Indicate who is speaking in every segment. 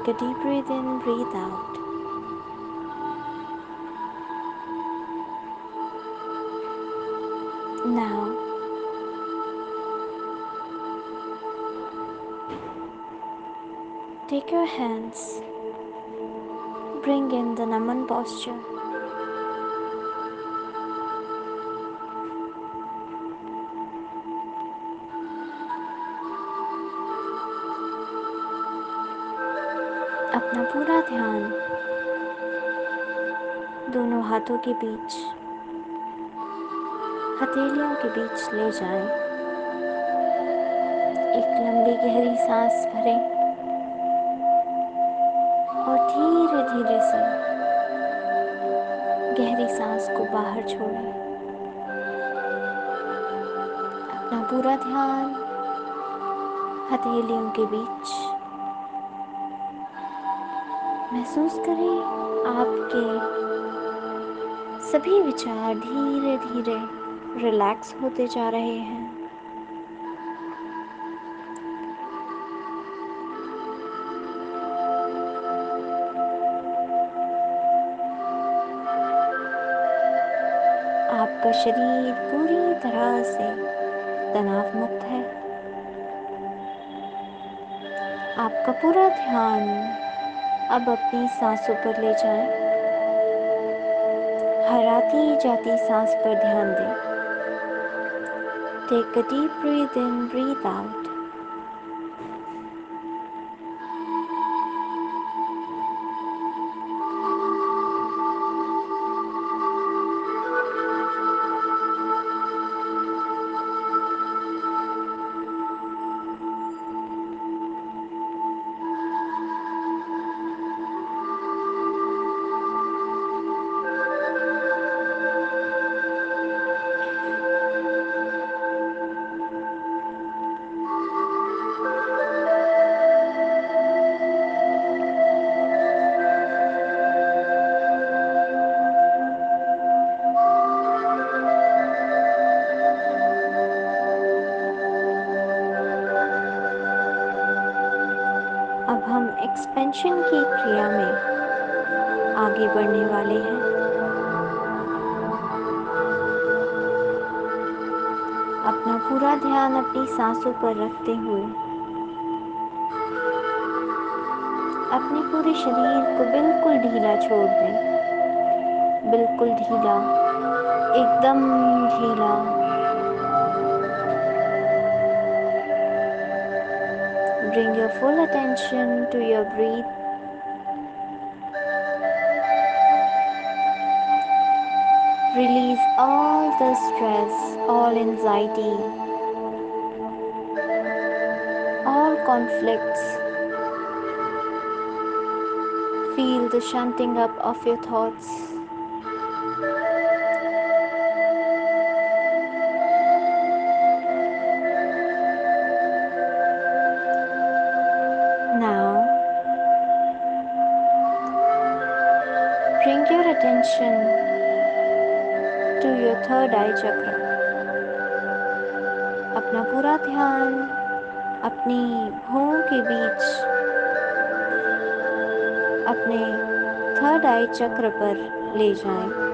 Speaker 1: Take a deep breath in, breathe out. Now, take your hands, bring in the Naman posture. अपना पूरा ध्यान दोनों हाथों के बीच, हथेलियों के बीच ले जाएँ। एक लंबी गहरी सांस भरें और धीरे धीरे से गहरी सांस को बाहर छोड़ें अपना पूरा ध्यान हथेलियों के बीच महसूस करें आपके सभी विचार धीरे धीरे रिलैक्स होते जा रहे हैं। आपका शरीर पूरी तरह से तनाव मुक्त है। आपका पूरा ध्यान अब अपनी सांसों पर ले जाएँ। हराती जाती सांस पर ध्यान दें take a deep breath in breathe out वाले हैं। अपना पूरा ध्यान अपनी सांसों पर रखते हुए, अपने पूरे शरीर को बिल्कुल ढीला छोड़ दें। बिल्कुल ढीला, एकदम ढीला। Bring your full attention to your breath. The stress, all anxiety, all conflicts. Feel the shunting up of your thoughts. ध्यान अपनी भौं के बीच अपने थर्ड आई चक्र पर ले जाएँ।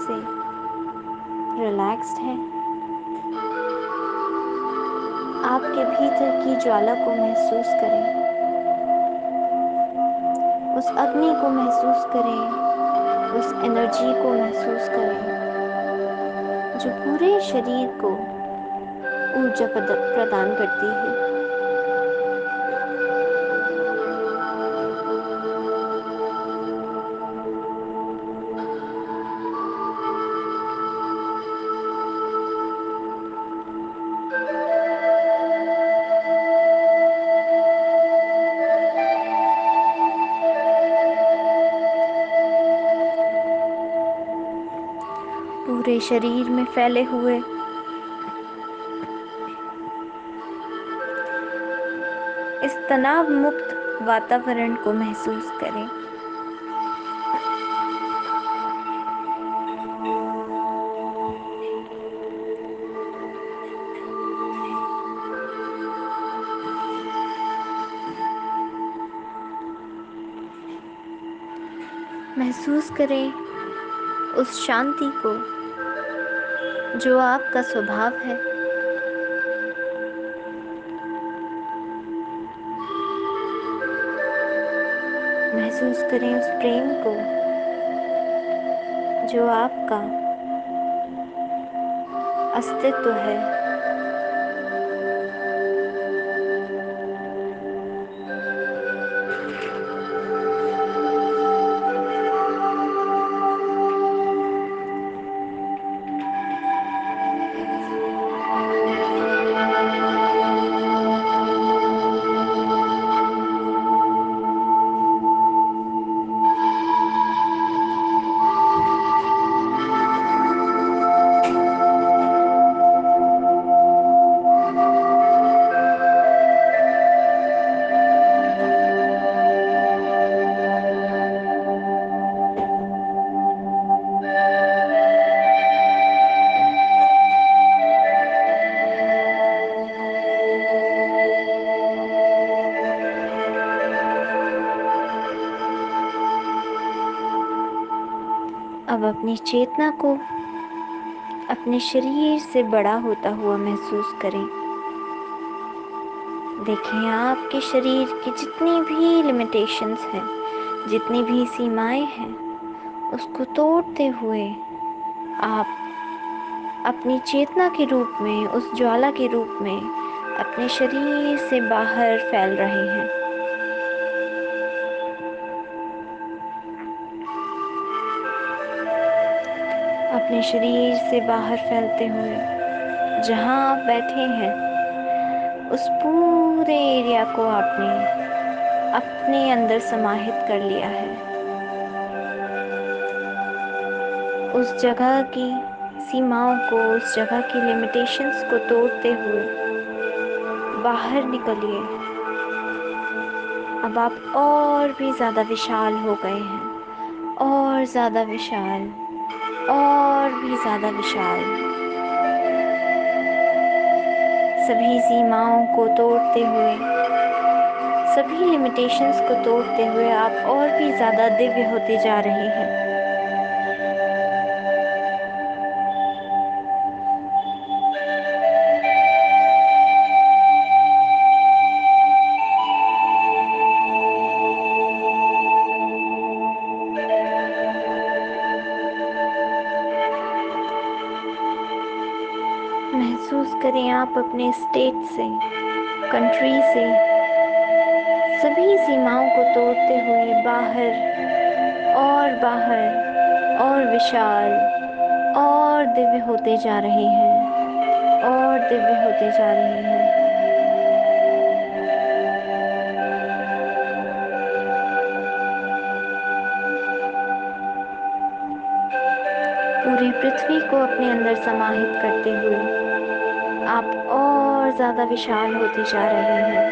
Speaker 1: से रिलैक्स्ड हैं। आपके भीतर की ज्वाला को महसूस करें। उस अग्नि को महसूस करें। उस एनर्जी को महसूस करें जो पूरे शरीर को ऊर्जा प्रदान करती है। पूरे शरीर में फैले हुए। इस तनाव मुक्त वातावरण को महसूस करें। महसूस करें उस शांति को। जो आपका स्वभाव है। महसूस करें उस प्रेम को जो आपका अस्तित्व है। अपनी चेतना को अपने शरीर से बड़ा होता हुआ महसूस करें। देखें, आपके शरीर की जितनी भी लिमिटेशंस हैं, जितनी भी सीमाएँ हैं, उसको तोड़ते हुए आप अपनी चेतना के रूप में, उस ज्वाला के रूप में अपने शरीर से बाहर फैल रहे हैं। अपने शरीर से बाहर फैलते हुए, जहाँ आप बैठे हैं, उस पूरे एरिया को आपने अपने अंदर समाहित कर लिया है। उस जगह की सीमाओं को, उस जगह की लिमिटेशंस को तोड़ते हुए बाहर निकलिए। अब आप और भी ज़्यादा विशाल हो गए हैं, और ज़्यादा विशाल। और भी ज़्यादा विशाल। सभी सीमाओं को तोड़ते हुए, सभी लिमिटेशंस को तोड़ते हुए आप और भी ज़्यादा दिव्य होते जा रहे हैं। महसूस करें आप अपने स्टेट से कंट्री से। सभी सीमाओं को तोड़ते हुए बाहर, और बाहर, और विशाल, और दिव्य होते जा रहे हैं, और दिव्य होते जा रहे हैं। पूरी पृथ्वी को अपने अंदर समाहित करते हुए आप और ज़्यादा विशाल होते जा रहे हैं।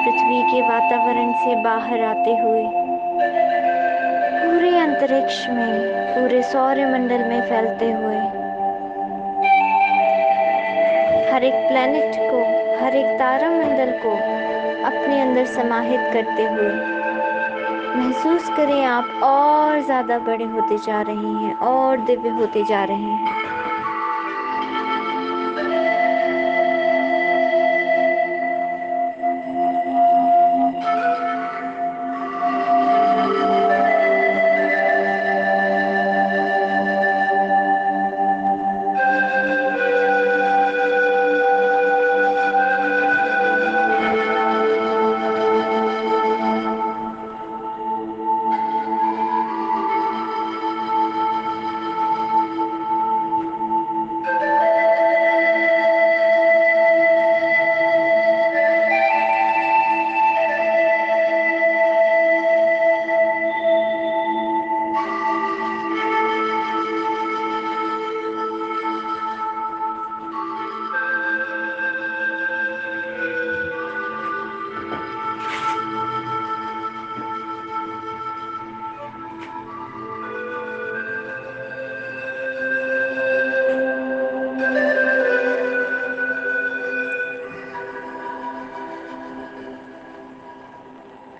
Speaker 1: पृथ्वी के वातावरण से बाहर आते हुए, पूरे अंतरिक्ष में, पूरे सौर मंडल में फैलते हुए, हर एक प्लैनेट को, हर एक तारा मंडल को अपने अंदर समाहित करते हुए, महसूस करें आप और ज़्यादा बड़े होते जा रहे हैं, और दिव्य होते जा रहे हैं।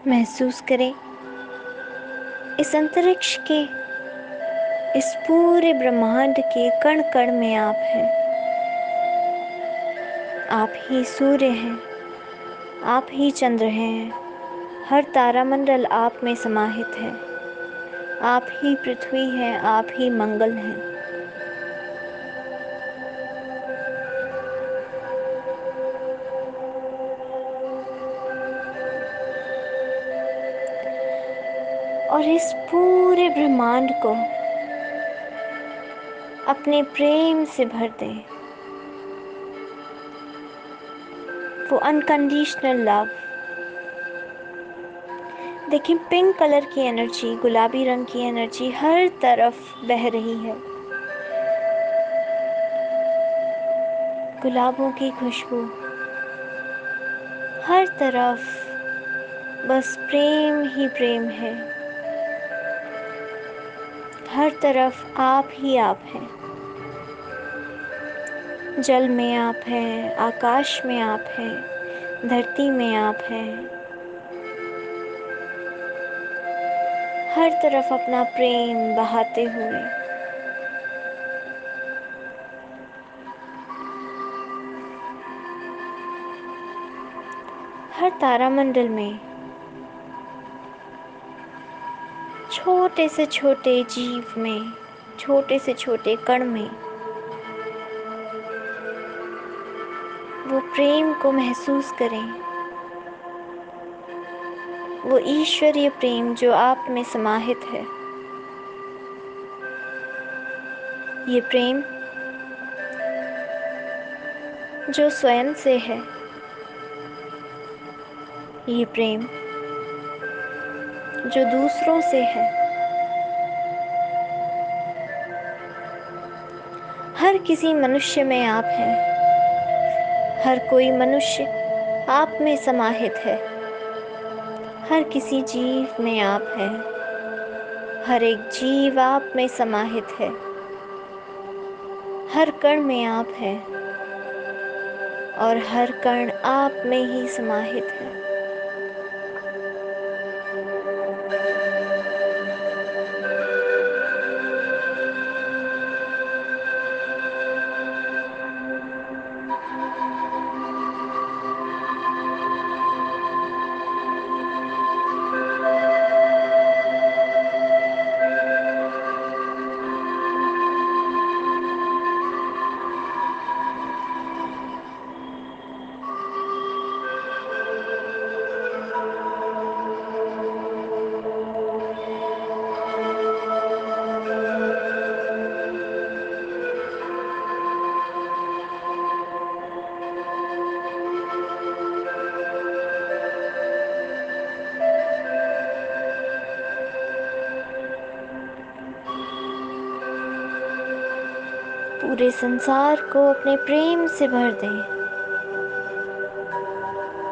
Speaker 1: महसूस करें। इस अंतरिक्ष के, इस पूरे ब्रह्मांड के कण कण में आप हैं। आप ही सूर्य हैं, आप ही चंद्र हैं, हर तारामंडल आप में समाहित है। आप ही पृथ्वी है, आप ही मंगल हैं। और इस पूरे ब्रह्मांड को अपने प्रेम से भर दें। वो अनकंडीशनल लव देखिए पिंक कलर की एनर्जी गुलाबी रंग की एनर्जी हर तरफ़ बह रही है। गुलाबों की खुशबू हर तरफ़ बस प्रेम ही प्रेम है। हर तरफ़ आप ही आप हैं। जल में आप हैं, आकाश में आप हैं, धरती में आप हैं। हर तरफ़ अपना प्रेम बहाते हुए। हर तारामंडल में छोटे से छोटे जीव में, छोटे से छोटे कण में, वो प्रेम को महसूस करें। वो ईश्वरीय प्रेम जो आप में समाहित है। ये प्रेम जो स्वयं से है। ये प्रेम जो दूसरों से है। हर किसी मनुष्य में आप हैं। हर कोई मनुष्य आप में समाहित है। हर किसी जीव में आप हैं। हर एक जीव आप में समाहित है। हर कण में आप हैं। और हर कण आप में ही समाहित है। पूरे संसार को अपने प्रेम से भर दें।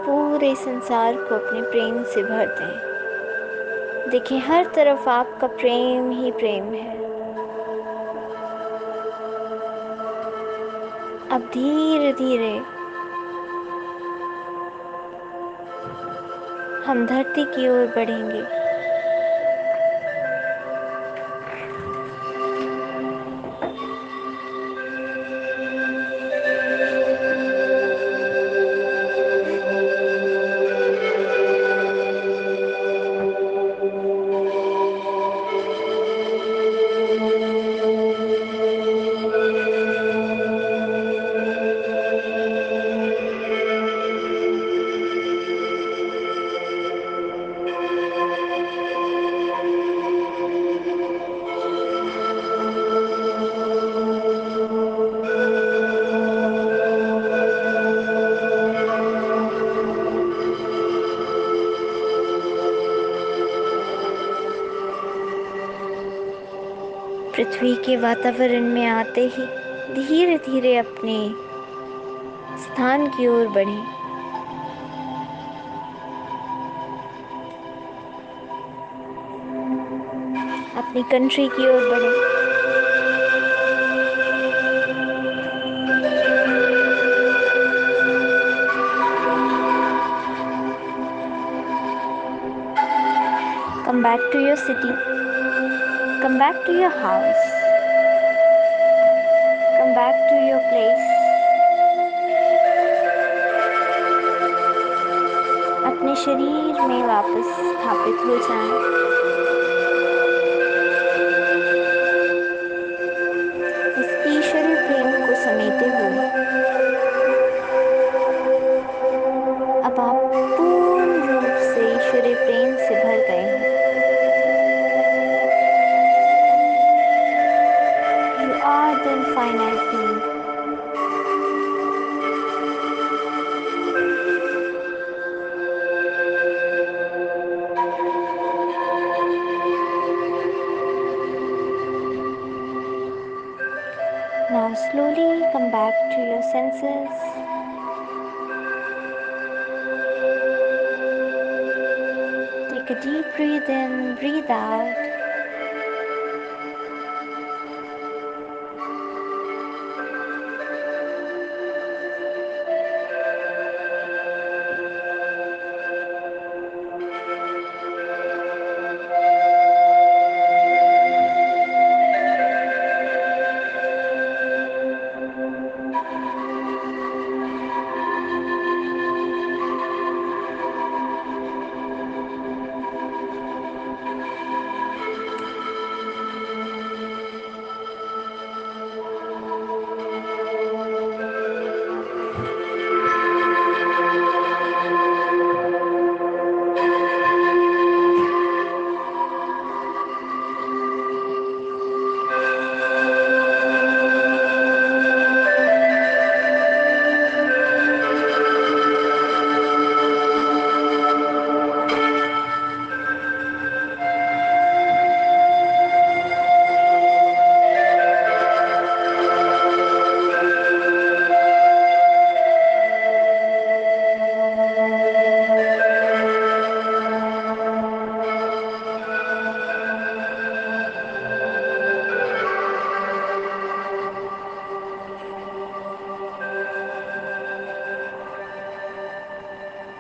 Speaker 1: पूरे संसार को अपने प्रेम से भर दें। देखिए, हर तरफ़ आपका प्रेम ही प्रेम है। अब धीरे धीरे हम धरती की ओर बढ़ेंगे। पृथ्वी के वातावरण में आते ही धीरे धीरे अपने स्थान की ओर बढ़े अपनी कंट्री की ओर बढ़ें back to your city. Come back to your house. Come back to your place. अपने शरीर में वापस स्थापित हो जाएं। Now slowly come back to your senses. Take a deep breath in, breathe out.